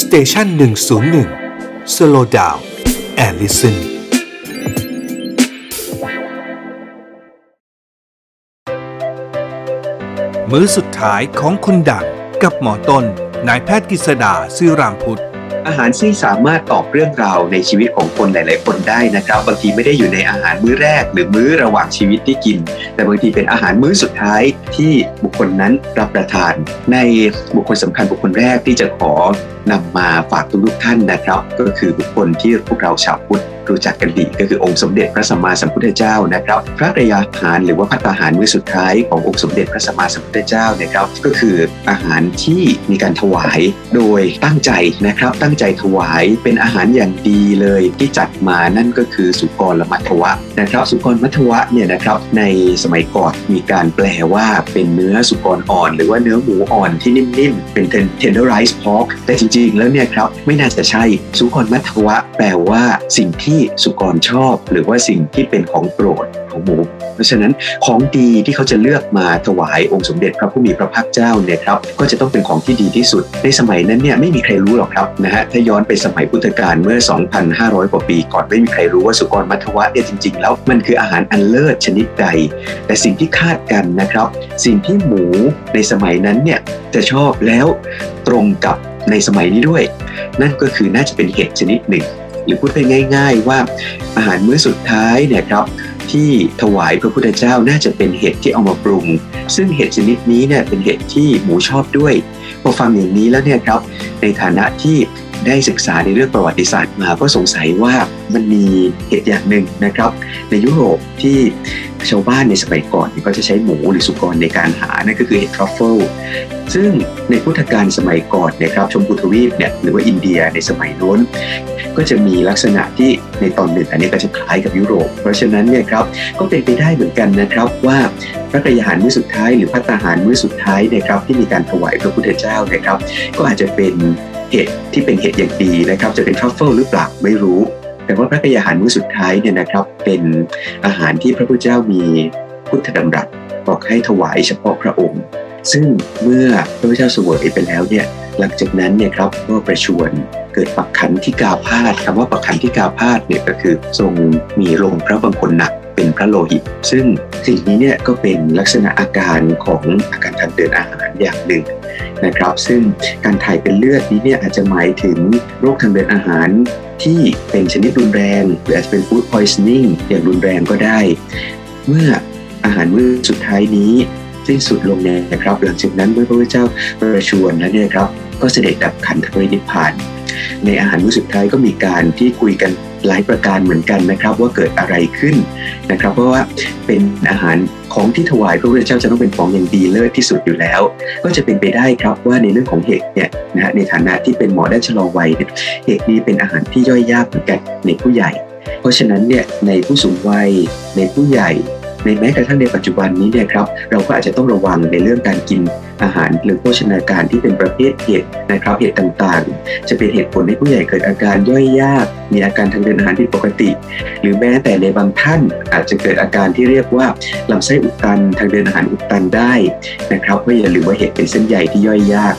Station หนึ่งศูนย์หนึ่ง slow down and listen มื้อสุดท้ายของคนดังกับหมอต้นนายแพทย์กฤษดาซื่อรามพุทธ อาหารที่สามารถตอบเรื่องราวในชีวิตของคนหลาย ๆ คนได้นะครับบางทีไม่ได้อยู่ในอาหารมื้อแรก หรือมื้อระหว่างชีวิตที่กิน แต่บางทีเป็นอาหารมื้อสุดท้ายที่บุคคลนั้นรับประทาน ในบุคคลสำคัญบุคคลแรกที่จะขอนำมาฝากทุกๆท่านนะครับ ก็คือบุคคลที่พวกเราชาวพุทธ รู้จักกันดีก็คือองค์สมเด็จพระสัมมาสัมพุทธเจ้านะครับ พระกรยาหารหรือว่าพัตตาหารมื้อสุดท้ายขององค์สมเด็จพระสัมมาสัมพุทธเจ้านะครับ ก็คืออาหารที่มีการถวายโดยตั้งใจนะครับ ตั้งใจถวายเป็นอาหารอย่างดีเลยที่จัดมานั่นก็คือสุกรละมัทวะนะครับ สุกรมัทวะเนี่ยนะครับในสมัยก่อนมีการแปลว่าเป็นเนื้อสุกรอ่อน หรือว่าเนื้อหมูอ่อนที่นิ่มๆ เป็น tenderized pork แต่จริงๆ แล้วเนี่ยครับไม่น่าจะใช่สุกรมัทวะ แปลว่าสิ่งที่สุกรชอบ หรือว่าสิ่งที่เป็นของโปรดของหมู เพราะฉะนั้นของดีที่เขาจะเลือกมาถวายองค์สมเด็จพระผู้มีพระภาคเจ้าเนี่ยครับก็จะต้องเป็นของที่ดีที่สุด ในสมัยนั้นเนี่ยไม่มีใครรู้หรอกครับนะฮะถ้าย้อนไปสมัยพุทธกาลเมื่อ 2,500 กว่าปี ก่อนไม่มีใครรู้ว่าสุกรมัทวะเนี่ยจริง ๆ แล้วมันคืออาหารอันเลิศชนิดใด แต่สิ่งที่คาดกันนะครับ สิ่งที่หมูในสมัยนั้นเนี่ยจะชอบแล้วตรงกับในสมัยนี้ด้วย นั่นก็คือน่าจะเป็นเห็ดชนิดหนึ่ง หรือพูดไปง่าย ๆ ว่าอาหารมื้อสุดท้ายเนี่ยครับที่ถวายพระพุทธเจ้าน่าจะเป็นเห็ดที่เอามาปรุง ซึ่งเห็ดชนิดนี้เนี่ยเป็นเห็ดที่หมูชอบด้วยพอฟังอย่างนี้แล้วเนี่ยครับในฐานะที่ ได้ศึกษาในเรื่องประวัติศาสตร์มาก็สงสัยว่ามันมีเห็ดอย่างหนึ่งนะครับ ในยุโรปที่ชาวบ้านในสมัยก่อนก็จะใช้หมูหรือสุกรในการหานั่นก็คือเห็ดทรัฟเฟิลซึ่งในพุทธกาลสมัยก่อนนะครับชมพูทวีปเนี่ยหรือว่าอินเดียในสมัยโน้น ก็จะมีลักษณะที่ในตอนหนึ่งอันนี้ก็จะคล้ายกับยุโรป เพราะฉะนั้นเนี่ยครับก็เป็นไปได้เหมือนกันนะครับว่าพระกยาหารมื้อสุดท้ายหรือพระตาหารมื้อสุดท้ายนะครับที่มีการถวายพระพุทธเจ้านะครับ ก็อาจจะเป็น เห็ดที่เป็นเห็ดอย่างดีนะครับ จะเป็นทรัฟเฟิลหรือเปล่าไม่รู้ แต่ว่าพระกยาหารมื้อสุดท้ายเนี่ยนะครับ เป็นอาหารที่พระพุทธเจ้ามีพุทธดำรัสบอกให้ถวายเฉพาะพระองค์ ซึ่งเมื่อพระพุทธเจ้าเสวยไปแล้วเนี่ยหลังจากนั้นเนี่ยครับก็ประชวรเกิดปักขันที่กาพาธคำว่าปักขันที่กาพาธเนี่ยก็คือทรงมีลมพระบางคนหนักเป็นพระโลหิต ซึ่งสิ่งนี้เนี่ยก็เป็นลักษณะอาการของอาการทางเดินอาหารอย่างหนึ่ง นะครับ ซึ่งการถ่ายเป็นเลือดนี้เนี่ยอาจจะหมายถึงโรคทางเดินอาหารที่เป็นชนิดรุนแรง หรืออาจจะเป็น food poisoning อย่างรุนแรงก็ได้ เมื่ออาหารมื้อสุดท้ายนี้สิ้นสุดลงเนี่ยนะครับ หลังจากนั้นเมื่อพระพุทธเจ้าประชวรแล้วเนี่ยครับก็เสด็จดับขันธปรินิพพานในอาหารมื้อสุดท้ายก็มีการที่คุยกัน หลายประการเหมือนกันนะครับ ว่าเกิดอะไรขึ้นนะครับ เพราะว่าเป็นอาหารของที่ถวายพระพุทธเจ้าจะต้องเป็นของอย่างดีเลิศที่สุดอยู่แล้ว ก็จะเป็นไปได้ครับว่าในเรื่องของเห็ดเนี่ยนะฮะในฐานะที่เป็นหมอด้านชะลอวัยเนี่ยเห็ดนี้เป็นอาหารที่ย่อยยากเหมือนกันในผู้ใหญ่ เพราะฉะนั้นเนี่ยในผู้สูงวัยในผู้ใหญ่ ในแม้กระทั่งในปัจจุบันนี้เนี่ยครับเราก็อาจจะต้องระวังในเรื่องการกินอาหารหรือโภชนาการที่เป็นประเภทเห็ดนะครับเห็ดต่างๆ จะเป็นเหตุผลให้ผู้ใหญ่เกิดอาการย่อยยาก มีอาการทางเดินอาหารผิดปกติ หรือแม้แต่ในบางท่านอาจจะเกิดอาการที่เรียกว่าลำไส้อุดตันทางเดินอาหารอุดตันได้นะครับเพราะอย่าลืมว่าเห็ดเป็นเส้นใยที่ย่อยยาก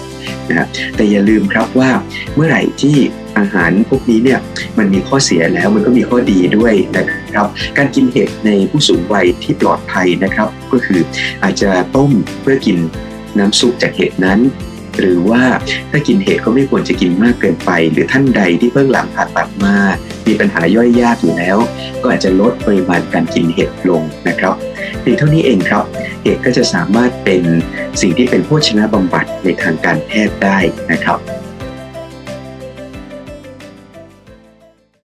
นะแต่อย่าลืมครับว่าเมื่อไหร่ที่อาหารพวกนี้เนี่ยมันมีข้อเสียแล้วมันก็มีข้อดีด้วยนะครับ การกินเห็ดในผู้สูงวัยที่ปลอดภัยนะครับ ก็คืออาจจะต้มเพื่อกินน้ำซุปจากเห็ดนั้น หรือว่าถ้ากินเห็ดก็ไม่ควรจะกินมากเกินไป หรือท่านใดที่เพิ่งหลังผ่าตัดมา มีปัญหาย่อยยากอยู่แล้ว ก็อาจจะลดปริมาณการกินเห็ดลงนะครับเพียงเท่านี้เองครับ เห็ดก็จะสามารถเป็นสิ่งที่เป็นโภชนะบำบัดในทางการแพทย์ได้นะครับ